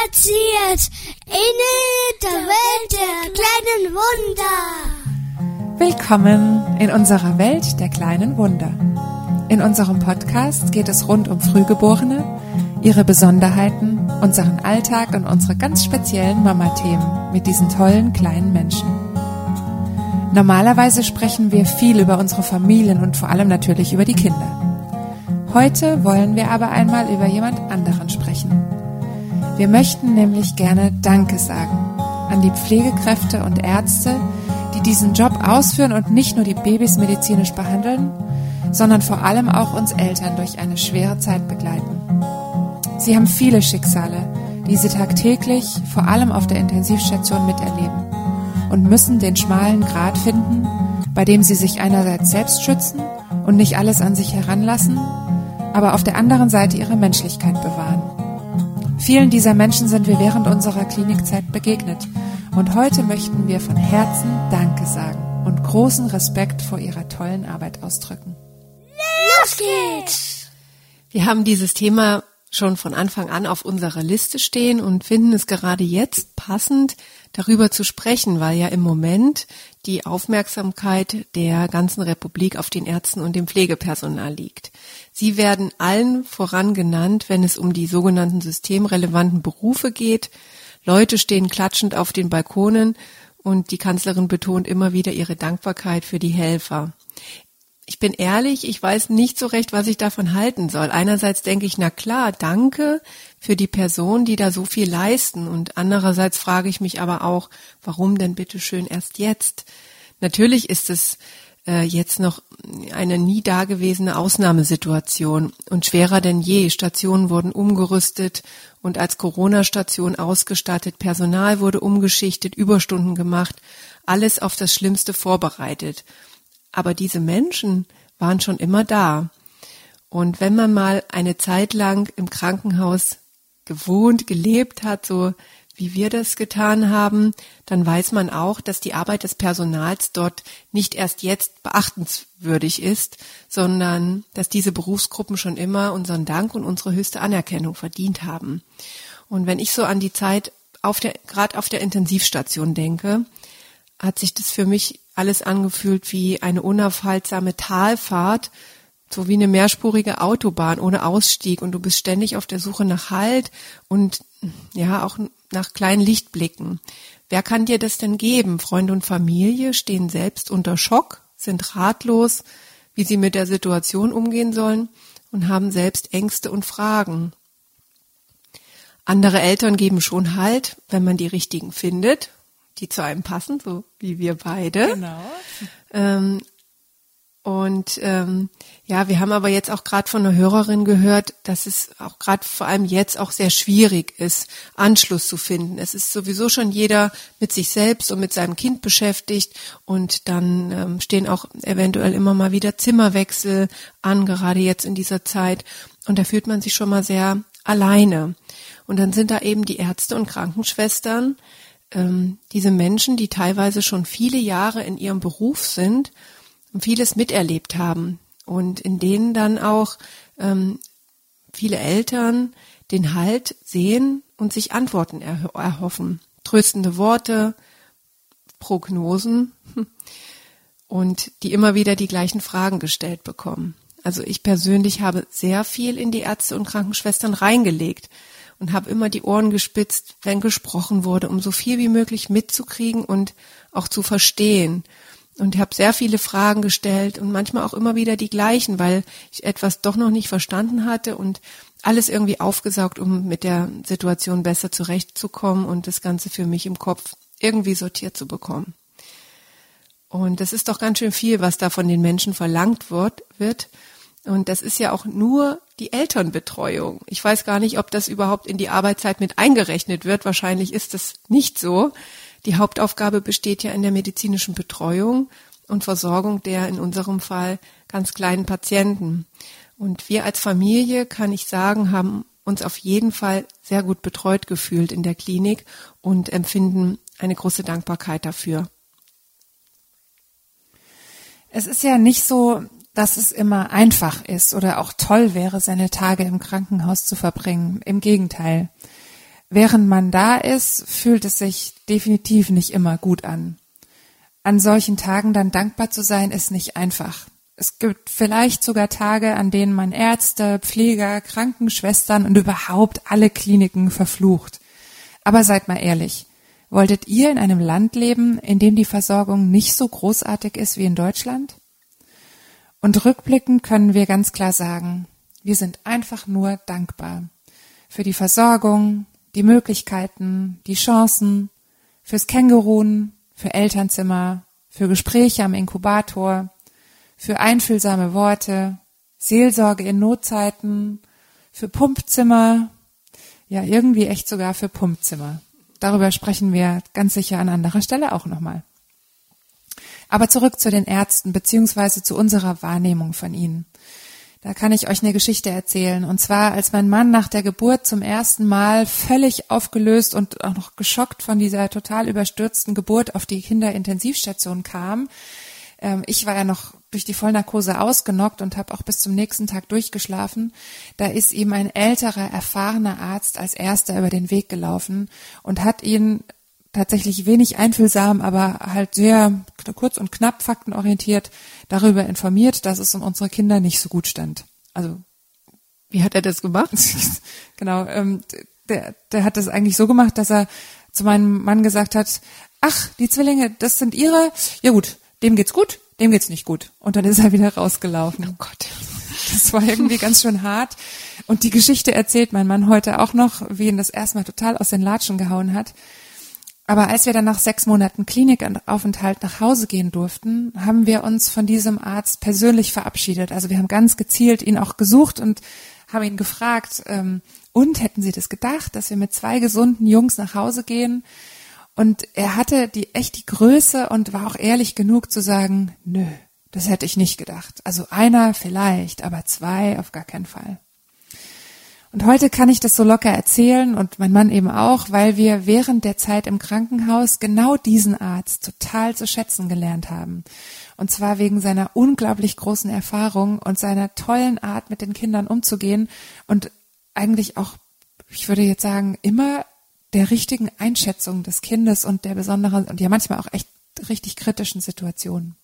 spaziert in der Welt der kleinen Wunder. Willkommen in unserer Welt der kleinen Wunder. In unserem Podcast geht es rund um Frühgeborene, ihre Besonderheiten, unseren Alltag und unsere ganz speziellen Mama-Themen mit diesen tollen kleinen Menschen. Normalerweise sprechen wir viel über unsere Familien und vor allem natürlich über die Kinder. Heute wollen wir aber einmal über jemand anderen sprechen. Wir möchten nämlich gerne Danke sagen an die Pflegekräfte und Ärzte, die diesen Job ausführen und nicht nur die Babys medizinisch behandeln, sondern vor allem auch uns Eltern durch eine schwere Zeit begleiten. Sie haben viele Schicksale, die sie tagtäglich, vor allem auf der Intensivstation miterleben und müssen den schmalen Grat finden, bei dem sie sich einerseits selbst schützen und nicht alles an sich heranlassen aber auf der anderen Seite ihre Menschlichkeit bewahren. Vielen dieser Menschen sind wir während unserer Klinikzeit begegnet und heute möchten wir von Herzen Danke sagen und großen Respekt vor ihrer tollen Arbeit ausdrücken. Los geht's! Wir haben dieses Thema schon von Anfang an auf unserer Liste stehen und finden es gerade jetzt passend, darüber zu sprechen, weil ja im Moment die Aufmerksamkeit der ganzen Republik auf den Ärzten und dem Pflegepersonal liegt. Sie werden allen voran genannt, wenn es um die sogenannten systemrelevanten Berufe geht. Leute stehen klatschend auf den Balkonen und die Kanzlerin betont immer wieder ihre Dankbarkeit für die Helfer. Ich bin ehrlich, ich weiß nicht so recht, was ich davon halten soll. Einerseits denke ich, na klar, danke für die Person, die da so viel leisten. Und andererseits frage ich mich aber auch, warum denn bitte schön erst jetzt? Natürlich ist es äh, jetzt noch eine nie dagewesene Ausnahmesituation und schwerer denn je. Stationen wurden umgerüstet und als Corona-Station ausgestattet. Personal wurde umgeschichtet, Überstunden gemacht, alles auf das Schlimmste vorbereitet. Aber diese Menschen waren schon immer da. Und wenn man mal eine Zeit lang im Krankenhaus gewohnt, gelebt hat, so wie wir das getan haben, dann weiß man auch, dass die Arbeit des Personals dort nicht erst jetzt beachtenswürdig ist, sondern dass diese Berufsgruppen schon immer unseren Dank und unsere höchste Anerkennung verdient haben. Und wenn ich so an die Zeit auf der, gerade auf der Intensivstation denke, hat sich das für mich alles angefühlt wie eine unaufhaltsame Talfahrt, so wie eine mehrspurige Autobahn ohne Ausstieg und du bist ständig auf der Suche nach Halt und ja, auch nach kleinen Lichtblicken. Wer kann dir das denn geben? Freunde und Familie stehen selbst unter Schock, sind ratlos, wie sie mit der Situation umgehen sollen und haben selbst Ängste und Fragen. Andere Eltern geben schon Halt, wenn man die richtigen findet die zu einem passen, so wie wir beide. Genau. Ähm, und ähm, ja, wir haben aber jetzt auch gerade von einer Hörerin gehört, dass es auch gerade vor allem jetzt auch sehr schwierig ist, Anschluss zu finden. Es ist sowieso schon jeder mit sich selbst und mit seinem Kind beschäftigt und dann ähm, stehen auch eventuell immer mal wieder Zimmerwechsel an, gerade jetzt in dieser Zeit. Und da fühlt man sich schon mal sehr alleine. Und dann sind da eben die Ärzte und Krankenschwestern, ähm, diese Menschen, die teilweise schon viele Jahre in ihrem Beruf sind vieles miterlebt haben und in denen dann auch ähm, viele Eltern den Halt sehen und sich Antworten er erhoffen. Tröstende Worte, Prognosen und die immer wieder die gleichen Fragen gestellt bekommen. Also ich persönlich habe sehr viel in die Ärzte und Krankenschwestern reingelegt und habe immer die Ohren gespitzt, wenn gesprochen wurde, um so viel wie möglich mitzukriegen und auch zu verstehen. Und habe sehr viele Fragen gestellt und manchmal auch immer wieder die gleichen, weil ich etwas doch noch nicht verstanden hatte und alles irgendwie aufgesaugt, um mit der Situation besser zurechtzukommen und das Ganze für mich im Kopf irgendwie sortiert zu bekommen. Und das ist doch ganz schön viel, was da von den Menschen verlangt wird. wird. Und das ist ja auch nur die Elternbetreuung. Ich weiß gar nicht, ob das überhaupt in die Arbeitszeit mit eingerechnet wird. Wahrscheinlich ist das nicht so. Die Hauptaufgabe besteht ja in der medizinischen Betreuung und Versorgung der in unserem Fall ganz kleinen Patienten. Und wir als Familie, kann ich sagen, haben uns auf jeden Fall sehr gut betreut gefühlt in der Klinik und empfinden eine große Dankbarkeit dafür. Es ist ja nicht so, dass es immer einfach ist oder auch toll wäre, seine Tage im Krankenhaus zu verbringen. Im Gegenteil. Während man da ist, fühlt es sich definitiv nicht immer gut an. An solchen Tagen dann dankbar zu sein, ist nicht einfach. Es gibt vielleicht sogar Tage, an denen man Ärzte, Pfleger, Krankenschwestern und überhaupt alle Kliniken verflucht. Aber seid mal ehrlich, wolltet ihr in einem Land leben, in dem die Versorgung nicht so großartig ist wie in Deutschland? Und rückblickend können wir ganz klar sagen, wir sind einfach nur dankbar für die Versorgung, die Möglichkeiten, die Chancen, fürs Känguruen, für Elternzimmer, für Gespräche am Inkubator, für einfühlsame Worte, Seelsorge in Notzeiten, für Pumpzimmer, ja irgendwie echt sogar für Pumpzimmer. Darüber sprechen wir ganz sicher an anderer Stelle auch nochmal. Aber zurück zu den Ärzten beziehungsweise zu unserer Wahrnehmung von ihnen. Da kann ich euch eine Geschichte erzählen. Und zwar, als mein Mann nach der Geburt zum ersten Mal völlig aufgelöst und auch noch geschockt von dieser total überstürzten Geburt auf die Kinderintensivstation kam. Ähm, ich war ja noch durch die Vollnarkose ausgenockt und habe auch bis zum nächsten Tag durchgeschlafen. Da ist ihm ein älterer, erfahrener Arzt als erster über den Weg gelaufen und hat ihn tatsächlich wenig einfühlsam, aber halt sehr kurz und knapp faktenorientiert darüber informiert, dass es um unsere Kinder nicht so gut stand. Also wie hat er das gemacht? genau, ähm, der, der hat das eigentlich so gemacht, dass er zu meinem Mann gesagt hat, ach, die Zwillinge, das sind ihre, ja gut, dem geht's gut, dem geht's nicht gut. Und dann ist er wieder rausgelaufen. Oh Gott. Das war irgendwie ganz schön hart. Und die Geschichte erzählt mein Mann heute auch noch, wie ihn das erstmal total aus den Latschen gehauen hat. Aber als wir dann nach sechs Monaten Klinikaufenthalt nach Hause gehen durften, haben wir uns von diesem Arzt persönlich verabschiedet. Also wir haben ganz gezielt ihn auch gesucht und haben ihn gefragt, ähm, und hätten Sie das gedacht, dass wir mit zwei gesunden Jungs nach Hause gehen? Und er hatte die echt die Größe und war auch ehrlich genug zu sagen, nö, das hätte ich nicht gedacht. Also einer vielleicht, aber zwei auf gar keinen Fall. Und heute kann ich das so locker erzählen und mein Mann eben auch, weil wir während der Zeit im Krankenhaus genau diesen Arzt total zu schätzen gelernt haben. Und zwar wegen seiner unglaublich großen Erfahrung und seiner tollen Art, mit den Kindern umzugehen und eigentlich auch, ich würde jetzt sagen, immer der richtigen Einschätzung des Kindes und der besonderen und ja manchmal auch echt richtig kritischen Situationen.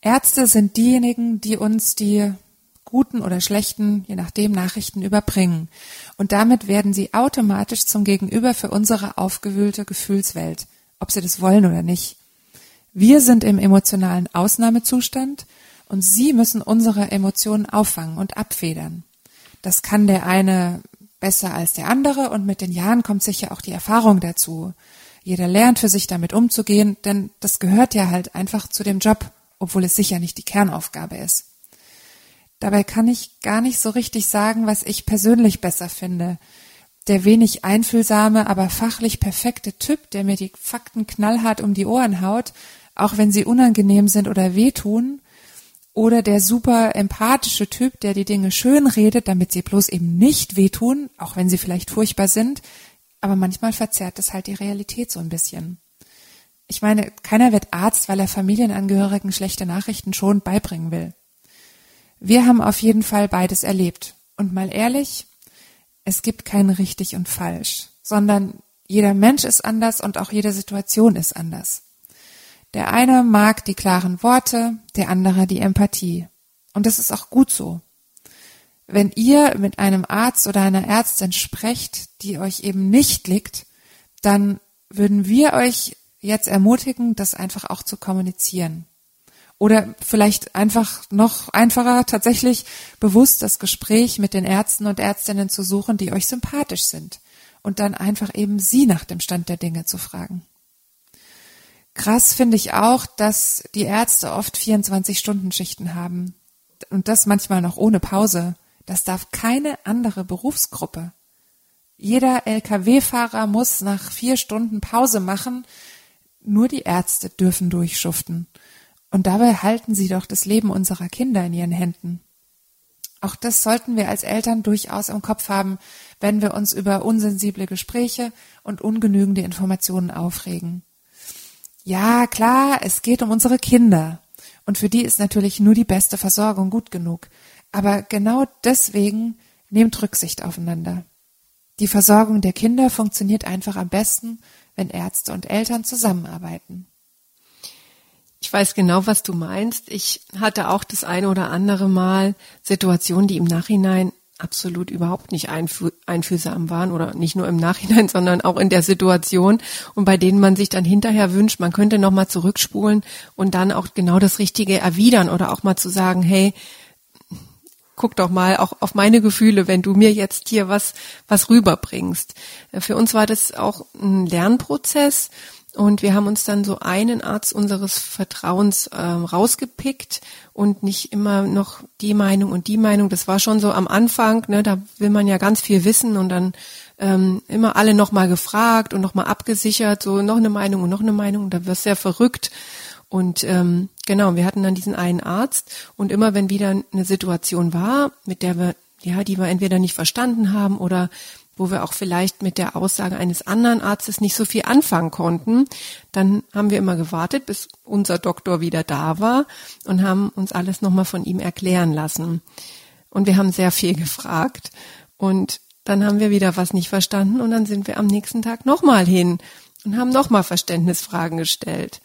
Ärzte sind diejenigen, die uns die guten oder schlechten, je nachdem, Nachrichten überbringen. Und damit werden sie automatisch zum Gegenüber für unsere aufgewühlte Gefühlswelt, ob sie das wollen oder nicht. Wir sind im emotionalen Ausnahmezustand und sie müssen unsere Emotionen auffangen und abfedern. Das kann der eine besser als der andere und mit den Jahren kommt sicher auch die Erfahrung dazu. Jeder lernt für sich damit umzugehen, denn das gehört ja halt einfach zu dem Job, obwohl es sicher nicht die Kernaufgabe ist. Dabei kann ich gar nicht so richtig sagen, was ich persönlich besser finde. Der wenig einfühlsame, aber fachlich perfekte Typ, der mir die Fakten knallhart um die Ohren haut, auch wenn sie unangenehm sind oder wehtun, oder der super empathische Typ, der die Dinge schön redet, damit sie bloß eben nicht wehtun, auch wenn sie vielleicht furchtbar sind, aber manchmal verzerrt es halt die Realität so ein bisschen. Ich meine, keiner wird Arzt, weil er Familienangehörigen schlechte Nachrichten schon beibringen will. Wir haben auf jeden Fall beides erlebt. Und mal ehrlich, es gibt kein richtig und falsch, sondern jeder Mensch ist anders und auch jede Situation ist anders. Der eine mag die klaren Worte, der andere die Empathie. Und das ist auch gut so. Wenn ihr mit einem Arzt oder einer Ärztin sprecht, die euch eben nicht liegt, dann würden wir euch jetzt ermutigen, das einfach auch zu kommunizieren. Oder vielleicht einfach noch einfacher, tatsächlich bewusst das Gespräch mit den Ärzten und Ärztinnen zu suchen, die euch sympathisch sind. Und dann einfach eben sie nach dem Stand der Dinge zu fragen. Krass finde ich auch, dass die Ärzte oft 24-Stunden-Schichten haben. Und das manchmal noch ohne Pause. Das darf keine andere Berufsgruppe. Jeder Lkw-Fahrer muss nach vier Stunden Pause machen. Nur die Ärzte dürfen durchschuften. Und dabei halten sie doch das Leben unserer Kinder in ihren Händen. Auch das sollten wir als Eltern durchaus im Kopf haben, wenn wir uns über unsensible Gespräche und ungenügende Informationen aufregen. Ja, klar, es geht um unsere Kinder. Und für die ist natürlich nur die beste Versorgung gut genug. Aber genau deswegen nehmt Rücksicht aufeinander. Die Versorgung der Kinder funktioniert einfach am besten, wenn Ärzte und Eltern zusammenarbeiten. Ich weiß genau, was du meinst. Ich hatte auch das eine oder andere Mal Situationen, die im Nachhinein absolut überhaupt nicht einfü einfühlsam waren oder nicht nur im Nachhinein, sondern auch in der Situation und bei denen man sich dann hinterher wünscht, man könnte nochmal zurückspulen und dann auch genau das Richtige erwidern oder auch mal zu sagen, hey, guck doch mal auch auf meine Gefühle, wenn du mir jetzt hier was, was rüberbringst. Für uns war das auch ein Lernprozess und wir haben uns dann so einen Arzt unseres Vertrauens ähm, rausgepickt und nicht immer noch die Meinung und die Meinung. Das war schon so am Anfang, ne, da will man ja ganz viel wissen und dann ähm, immer alle nochmal gefragt und nochmal abgesichert, so noch eine Meinung und noch eine Meinung. Da wirst du ja verrückt. Und ähm, genau, wir hatten dann diesen einen Arzt und immer wenn wieder eine Situation war, mit der wir, ja, die wir entweder nicht verstanden haben oder wo wir auch vielleicht mit der Aussage eines anderen Arztes nicht so viel anfangen konnten, dann haben wir immer gewartet, bis unser Doktor wieder da war und haben uns alles nochmal von ihm erklären lassen. Und wir haben sehr viel gefragt und dann haben wir wieder was nicht verstanden und dann sind wir am nächsten Tag nochmal hin und haben nochmal Verständnisfragen gestellt.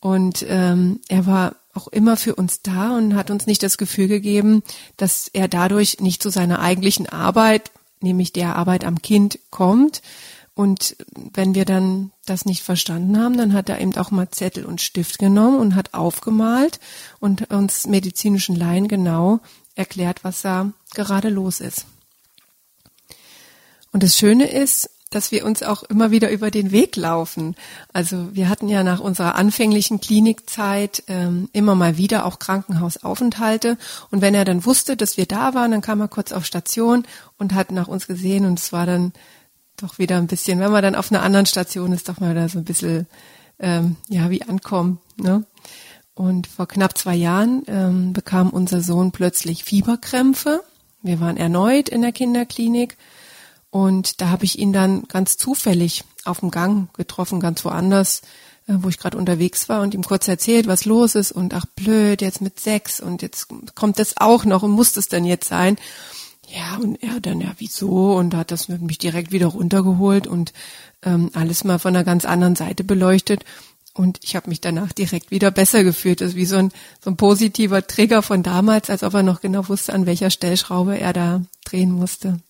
Und ähm, er war auch immer für uns da und hat uns nicht das Gefühl gegeben, dass er dadurch nicht zu seiner eigentlichen Arbeit nämlich der Arbeit am Kind kommt. Und wenn wir dann das nicht verstanden haben, dann hat er eben auch mal Zettel und Stift genommen und hat aufgemalt und uns medizinischen Laien genau erklärt, was da gerade los ist. Und das Schöne ist, dass wir uns auch immer wieder über den Weg laufen. Also wir hatten ja nach unserer anfänglichen Klinikzeit ähm, immer mal wieder auch Krankenhausaufenthalte. Und wenn er dann wusste, dass wir da waren, dann kam er kurz auf Station und hat nach uns gesehen. Und es war dann doch wieder ein bisschen, wenn man dann auf einer anderen Station ist, doch mal da so ein bisschen, ähm, ja, wie ankommen. Ne? Und vor knapp zwei Jahren ähm, bekam unser Sohn plötzlich Fieberkrämpfe. Wir waren erneut in der Kinderklinik und da habe ich ihn dann ganz zufällig auf dem Gang getroffen, ganz woanders, äh, wo ich gerade unterwegs war und ihm kurz erzählt, was los ist und ach blöd, jetzt mit sechs und jetzt kommt das auch noch und muss das denn jetzt sein? Ja, und er dann, ja, wieso? Und hat das mich direkt wieder runtergeholt und ähm, alles mal von einer ganz anderen Seite beleuchtet. Und ich habe mich danach direkt wieder besser gefühlt. Das ist wie so ein, so ein positiver Trigger von damals, als ob er noch genau wusste, an welcher Stellschraube er da drehen musste.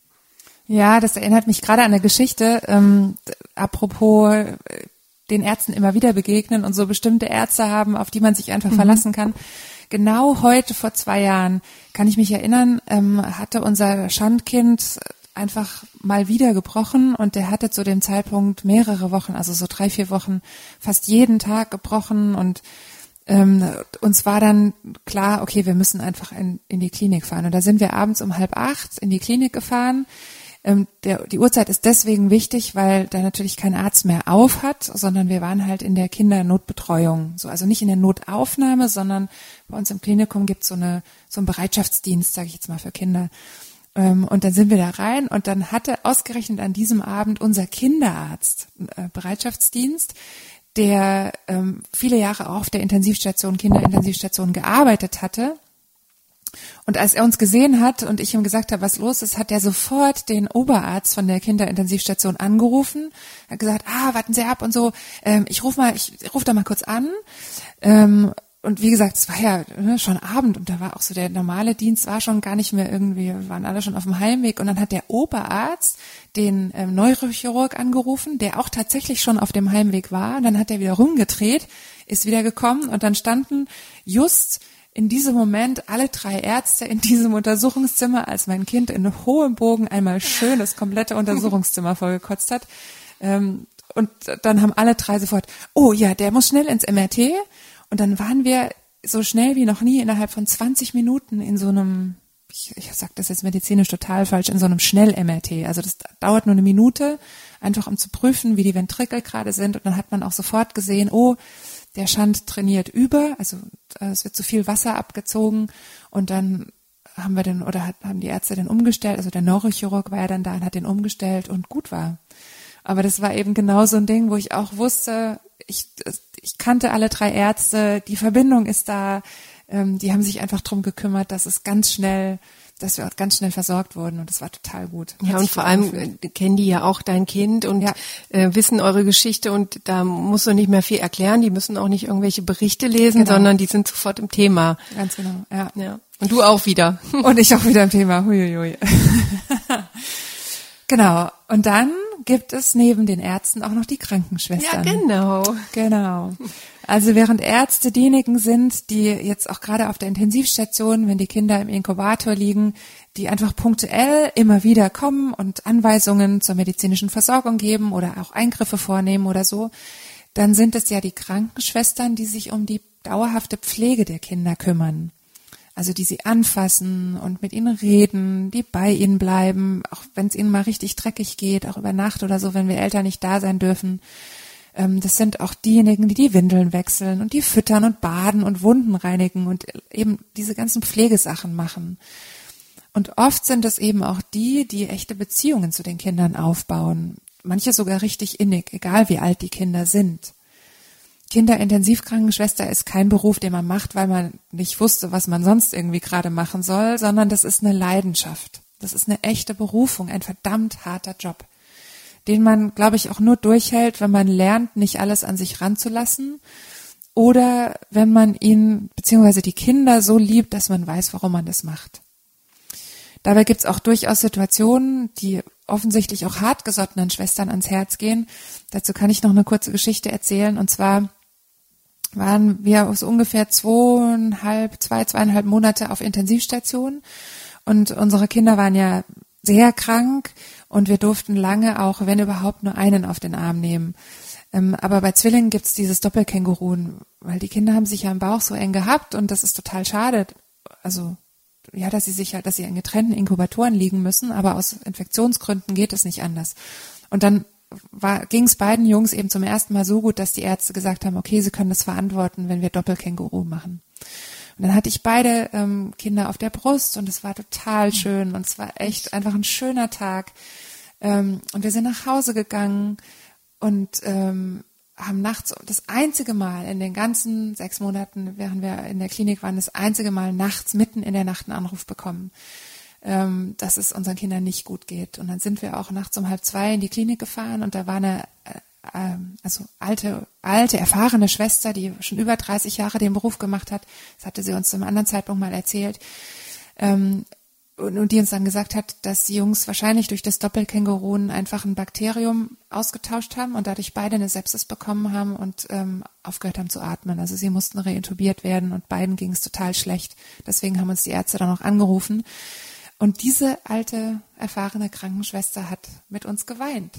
Ja, das erinnert mich gerade an eine Geschichte, ähm, apropos äh, den Ärzten immer wieder begegnen und so bestimmte Ärzte haben, auf die man sich einfach mhm. verlassen kann. Genau heute vor zwei Jahren kann ich mich erinnern, ähm, hatte unser Schandkind einfach mal wieder gebrochen und der hatte zu dem Zeitpunkt mehrere Wochen, also so drei, vier Wochen, fast jeden Tag gebrochen und ähm, uns war dann klar, okay, wir müssen einfach in, in die Klinik fahren. Und da sind wir abends um halb acht in die Klinik gefahren ähm, der, die Uhrzeit ist deswegen wichtig, weil da natürlich kein Arzt mehr auf hat, sondern wir waren halt in der Kindernotbetreuung. So, also nicht in der Notaufnahme, sondern bei uns im Klinikum gibt so eine so einen Bereitschaftsdienst, sage ich jetzt mal, für Kinder. Ähm, und dann sind wir da rein und dann hatte ausgerechnet an diesem Abend unser Kinderarzt äh, Bereitschaftsdienst, der ähm, viele Jahre auch auf der Intensivstation, Kinderintensivstation gearbeitet hatte und als er uns gesehen hat und ich ihm gesagt habe, was los ist, hat er sofort den Oberarzt von der Kinderintensivstation angerufen, hat gesagt, ah, warten Sie ab und so, ähm, ich rufe mal, ich rufe da mal kurz an. Ähm, und wie gesagt, es war ja ne, schon Abend und da war auch so der normale Dienst war schon gar nicht mehr irgendwie, waren alle schon auf dem Heimweg und dann hat der Oberarzt den ähm, Neurochirurg angerufen, der auch tatsächlich schon auf dem Heimweg war. Und dann hat er wieder rumgedreht, ist wieder gekommen und dann standen just in diesem Moment alle drei Ärzte in diesem Untersuchungszimmer, als mein Kind in hohem Bogen einmal schön das komplette Untersuchungszimmer vollgekotzt hat. Ähm, und dann haben alle drei sofort, oh ja, der muss schnell ins MRT. Und dann waren wir so schnell wie noch nie innerhalb von 20 Minuten in so einem, ich, ich sag das jetzt medizinisch total falsch, in so einem Schnell-MRT. Also das dauert nur eine Minute, einfach um zu prüfen, wie die Ventrikel gerade sind. Und dann hat man auch sofort gesehen, oh, der Schand trainiert über, also äh, es wird zu viel Wasser abgezogen und dann haben wir den oder hat, haben die Ärzte den umgestellt, also der Neurochirurg war ja dann da und hat den umgestellt und gut war. Aber das war eben genau so ein Ding, wo ich auch wusste, ich, ich kannte alle drei Ärzte, die Verbindung ist da, ähm, die haben sich einfach drum gekümmert, dass es ganz schnell dass wir auch ganz schnell versorgt wurden und das war total gut. Ja, und vor allem äh, kennen die ja auch dein Kind und ja. äh, wissen eure Geschichte und da musst du nicht mehr viel erklären, die müssen auch nicht irgendwelche Berichte lesen, genau. sondern die sind sofort im Thema. Ganz genau, ja. ja. Und du auch wieder. Und ich auch wieder im Thema. Huiuiui. genau. Und dann gibt es neben den Ärzten auch noch die Krankenschwestern. Ja, genau. Genau. Also während Ärzte diejenigen sind, die jetzt auch gerade auf der Intensivstation, wenn die Kinder im Inkubator liegen, die einfach punktuell immer wieder kommen und Anweisungen zur medizinischen Versorgung geben oder auch Eingriffe vornehmen oder so, dann sind es ja die Krankenschwestern, die sich um die dauerhafte Pflege der Kinder kümmern. Also die sie anfassen und mit ihnen reden, die bei ihnen bleiben, auch wenn es ihnen mal richtig dreckig geht, auch über Nacht oder so, wenn wir Eltern nicht da sein dürfen. Ähm, das sind auch diejenigen, die die Windeln wechseln und die füttern und baden und Wunden reinigen und eben diese ganzen Pflegesachen machen. Und oft sind es eben auch die, die echte Beziehungen zu den Kindern aufbauen. Manche sogar richtig innig, egal wie alt die Kinder sind. Kinderintensivkrankenschwester ist kein Beruf, den man macht, weil man nicht wusste, was man sonst irgendwie gerade machen soll, sondern das ist eine Leidenschaft. Das ist eine echte Berufung, ein verdammt harter Job, den man, glaube ich, auch nur durchhält, wenn man lernt, nicht alles an sich ranzulassen oder wenn man ihn beziehungsweise die Kinder so liebt, dass man weiß, warum man das macht. Dabei gibt es auch durchaus Situationen, die offensichtlich auch hartgesottenen Schwestern ans Herz gehen. Dazu kann ich noch eine kurze Geschichte erzählen. Und zwar waren wir so ungefähr zweieinhalb, zwei, zweieinhalb Monate auf Intensivstation und unsere Kinder waren ja sehr krank und wir durften lange auch, wenn überhaupt, nur einen auf den Arm nehmen. Ähm, aber bei Zwillingen gibt's dieses Doppelkänguru, weil die Kinder haben sich ja im Bauch so eng gehabt und das ist total schade. Also ja, dass sie sich halt, dass sie in getrennten Inkubatoren liegen müssen, aber aus Infektionsgründen geht es nicht anders. Und dann ging es beiden Jungs eben zum ersten Mal so gut, dass die Ärzte gesagt haben, okay, sie können das verantworten, wenn wir Doppelkänguru machen. Und dann hatte ich beide ähm, Kinder auf der Brust und es war total schön und es war echt einfach ein schöner Tag. Ähm, und wir sind nach Hause gegangen und ähm, haben nachts das einzige Mal in den ganzen sechs Monaten, während wir in der Klinik waren, das einzige Mal nachts mitten in der Nacht einen Anruf bekommen ähm, dass es unseren Kindern nicht gut geht. Und dann sind wir auch nachts um halb zwei in die Klinik gefahren und da war eine äh, ähm, also alte, alte, erfahrene Schwester, die schon über 30 Jahre den Beruf gemacht hat. Das hatte sie uns zu einem anderen Zeitpunkt mal erzählt. Ähm, und, und, die uns dann gesagt hat, dass die Jungs wahrscheinlich durch das Doppelkänguruen einfach ein Bakterium ausgetauscht haben und dadurch beide eine Sepsis bekommen haben und ähm, aufgehört haben zu atmen. Also sie mussten reintubiert werden und beiden ging es total schlecht. Deswegen haben uns die Ärzte dann auch angerufen. Und diese alte, erfahrene Krankenschwester hat mit uns geweint,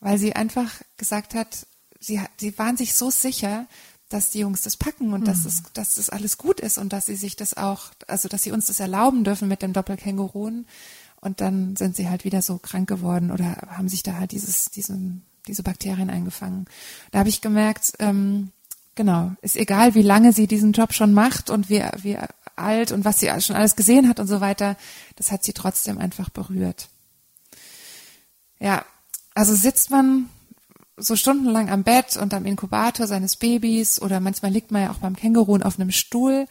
weil sie einfach gesagt hat, sie, sie waren sich so sicher, dass die Jungs das packen und mhm. dass, es, dass das alles gut ist und dass sie sich das auch, also dass sie uns das erlauben dürfen mit dem Doppelkänguruen. Und dann sind sie halt wieder so krank geworden oder haben sich da halt dieses, diesen, diese Bakterien eingefangen. Da habe ich gemerkt, ähm, genau, ist egal, wie lange sie diesen Job schon macht und wie, wie alt und was sie schon alles gesehen hat und so weiter, das hat sie trotzdem einfach berührt. Ja, also sitzt man so stundenlang am Bett und am Inkubator seines Babys oder manchmal liegt man ja auch beim Känguru auf einem Stuhl,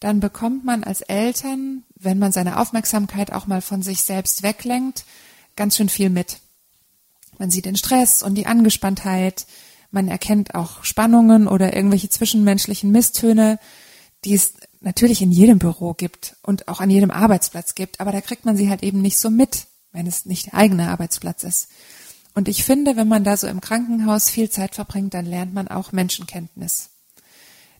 dann bekommt man als Eltern, wenn man seine Aufmerksamkeit auch mal von sich selbst weglenkt, ganz schön viel mit. Man sieht den Stress und die Angespanntheit, man erkennt auch Spannungen oder irgendwelche zwischenmenschlichen Misstöne, die es natürlich in jedem Büro gibt und auch an jedem Arbeitsplatz gibt, aber da kriegt man sie halt eben nicht so mit, wenn es nicht der eigene Arbeitsplatz ist. Und ich finde, wenn man da so im Krankenhaus viel Zeit verbringt, dann lernt man auch Menschenkenntnis.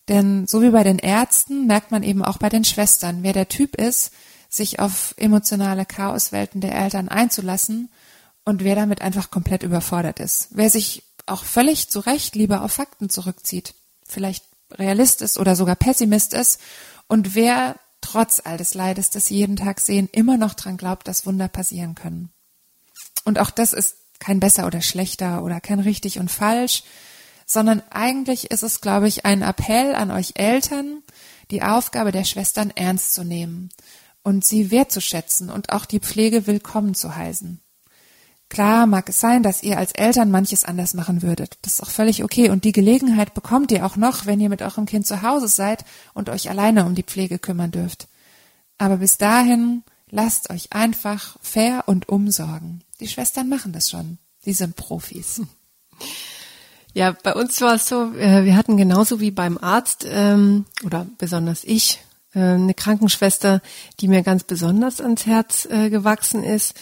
Denn so wie bei den Ärzten merkt man eben auch bei den Schwestern, wer der Typ ist, sich auf emotionale Chaoswelten der Eltern einzulassen und wer damit einfach komplett überfordert ist. Wer sich auch völlig zu Recht lieber auf Fakten zurückzieht, vielleicht Realist ist oder sogar Pessimist ist und wer trotz all des Leides, das sie jeden Tag sehen, immer noch dran glaubt, dass Wunder passieren können. Und auch das ist kein besser oder schlechter oder kein richtig und falsch, sondern eigentlich ist es, glaube ich, ein Appell an euch Eltern, die Aufgabe der Schwestern ernst zu nehmen und sie wertzuschätzen und auch die Pflege willkommen zu heißen. Klar mag es sein, dass ihr als Eltern manches anders machen würdet. Das ist auch völlig okay. Und die Gelegenheit bekommt ihr auch noch, wenn ihr mit eurem Kind zu Hause seid und euch alleine um die Pflege kümmern dürft. Aber bis dahin lasst euch einfach fair und umsorgen. Die Schwestern machen das schon. Die sind Profis. Ja, bei uns war es so, äh, wir hatten genauso wie beim Arzt ähm, oder besonders ich äh, eine Krankenschwester, die mir ganz besonders ans Herz äh, gewachsen ist.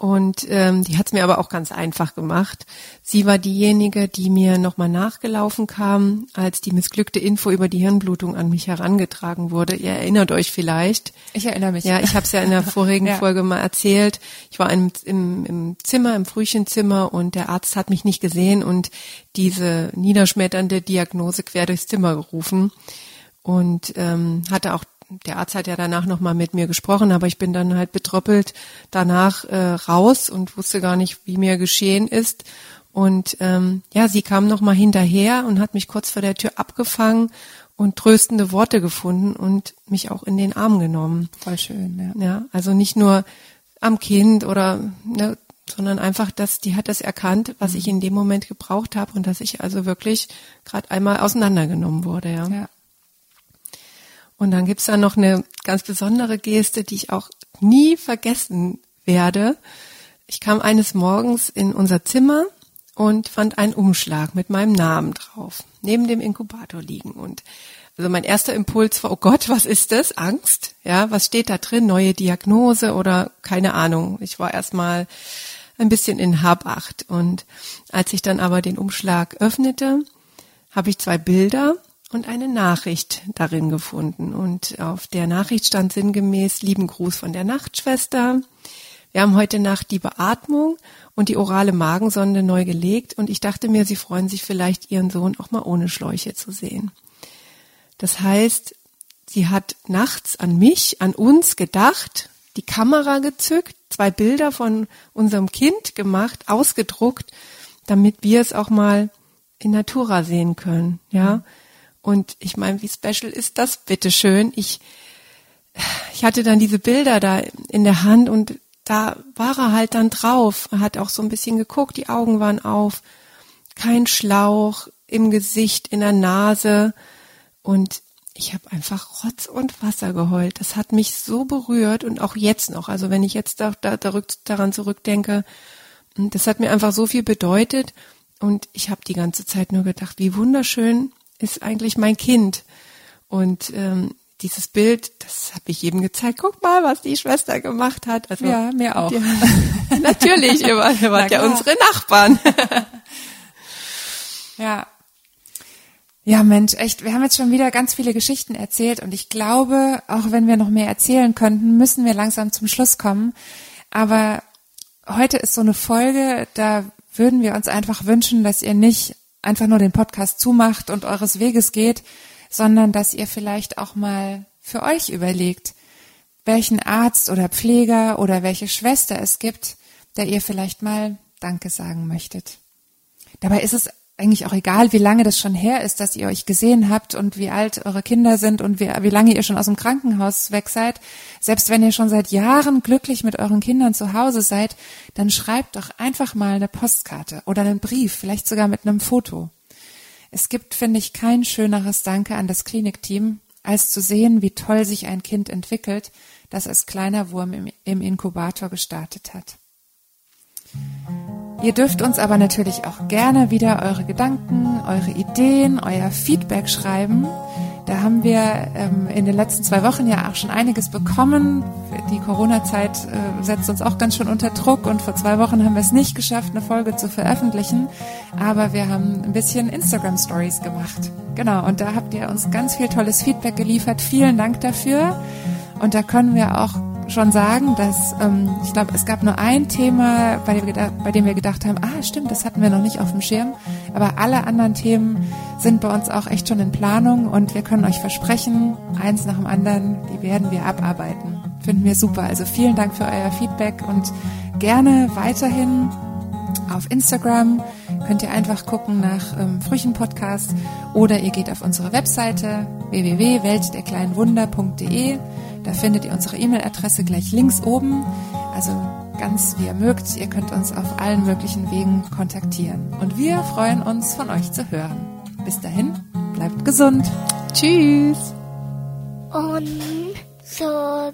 Und ähm, die hat es mir aber auch ganz einfach gemacht. Sie war diejenige, die mir nochmal nachgelaufen kam, als die missglückte Info über die Hirnblutung an mich herangetragen wurde. Ihr erinnert euch vielleicht. Ich erinnere mich. Ja, ich habe es ja in der vorigen ja. Folge mal erzählt. Ich war im, im, im Zimmer, im Frühchenzimmer und der Arzt hat mich nicht gesehen und diese niederschmetternde Diagnose quer durchs Zimmer gerufen und ähm, hatte auch der Arzt hat ja danach nochmal mit mir gesprochen, aber ich bin dann halt betroppelt danach äh, raus und wusste gar nicht, wie mir geschehen ist. Und ähm, ja, sie kam nochmal hinterher und hat mich kurz vor der Tür abgefangen und tröstende Worte gefunden und mich auch in den Arm genommen. Voll schön, ja. Ja, also nicht nur am Kind oder ne, sondern einfach, dass die hat das erkannt, was mhm. ich in dem Moment gebraucht habe und dass ich also wirklich gerade einmal auseinandergenommen wurde, ja. ja. Und dann gibt's da noch eine ganz besondere Geste, die ich auch nie vergessen werde. Ich kam eines Morgens in unser Zimmer und fand einen Umschlag mit meinem Namen drauf, neben dem Inkubator liegen. Und also mein erster Impuls war, oh Gott, was ist das? Angst? Ja, was steht da drin? Neue Diagnose oder keine Ahnung. Ich war erstmal ein bisschen in Habacht. Und als ich dann aber den Umschlag öffnete, habe ich zwei Bilder und eine Nachricht darin gefunden. Und auf der Nachricht stand sinngemäß lieben Gruß von der Nachtschwester. Wir haben heute Nacht die Beatmung und die orale Magensonde neu gelegt und ich dachte mir, sie freuen sich vielleicht, ihren Sohn auch mal ohne Schläuche zu sehen. Das heißt, sie hat nachts an mich, an uns gedacht, die Kamera gezückt, zwei Bilder von unserem Kind gemacht, ausgedruckt, damit wir es auch mal in Natura sehen können, ja. Mhm. Und ich meine, wie special ist das, bitteschön? Ich, ich hatte dann diese Bilder da in der Hand und da war er halt dann drauf. Er hat auch so ein bisschen geguckt, die Augen waren auf, kein Schlauch im Gesicht, in der Nase und ich habe einfach Rotz und Wasser geheult. Das hat mich so berührt und auch jetzt noch. Also wenn ich jetzt da, da, daran zurückdenke, das hat mir einfach so viel bedeutet und ich habe die ganze Zeit nur gedacht, wie wunderschön ist eigentlich mein Kind. Und ähm, dieses Bild, das habe ich jedem gezeigt. Guck mal, was die Schwester gemacht hat. Also, ja, mir auch. Die, natürlich, ihr wart, ihr wart ja unsere Nachbarn. ja. Ja, Mensch, echt, wir haben jetzt schon wieder ganz viele Geschichten erzählt und ich glaube, auch wenn wir noch mehr erzählen könnten, müssen wir langsam zum Schluss kommen. Aber heute ist so eine Folge, da würden wir uns einfach wünschen, dass ihr nicht einfach nur den Podcast zumacht und eures Weges geht, sondern dass ihr vielleicht auch mal für euch überlegt, welchen Arzt oder Pfleger oder welche Schwester es gibt, der ihr vielleicht mal Danke sagen möchtet. Dabei ist es eigentlich auch egal, wie lange das schon her ist, dass ihr euch gesehen habt und wie alt eure Kinder sind und wie, wie lange ihr schon aus dem Krankenhaus weg seid. Selbst wenn ihr schon seit Jahren glücklich mit euren Kindern zu Hause seid, dann schreibt doch einfach mal eine Postkarte oder einen Brief, vielleicht sogar mit einem Foto. Es gibt, finde ich, kein schöneres Danke an das Klinikteam, als zu sehen, wie toll sich ein Kind entwickelt, das als kleiner Wurm im, im Inkubator gestartet hat. Ihr dürft uns aber natürlich auch gerne wieder eure Gedanken, eure Ideen, euer Feedback schreiben. Da haben wir ähm, in den letzten zwei Wochen ja auch schon einiges bekommen. Die Corona-Zeit äh, setzt uns auch ganz schön unter Druck und vor zwei Wochen haben wir es nicht geschafft, eine Folge zu veröffentlichen. Aber wir haben ein bisschen Instagram-Stories gemacht. Genau, und da habt ihr uns ganz viel tolles Feedback geliefert. Vielen Dank dafür. Und da können wir auch schon sagen, dass ähm, ich glaube, es gab nur ein Thema, bei dem, gedacht, bei dem wir gedacht haben, ah stimmt, das hatten wir noch nicht auf dem Schirm, aber alle anderen Themen sind bei uns auch echt schon in Planung und wir können euch versprechen, eins nach dem anderen, die werden wir abarbeiten. Finden wir super. Also vielen Dank für euer Feedback und gerne weiterhin auf Instagram könnt ihr einfach gucken nach ähm, Früchen Podcast oder ihr geht auf unsere Webseite www.weltderkleinenwunder.de da findet ihr unsere E-Mail-Adresse gleich links oben. Also ganz wie ihr mögt. Ihr könnt uns auf allen möglichen Wegen kontaktieren. Und wir freuen uns, von euch zu hören. Bis dahin, bleibt gesund. Tschüss. Und so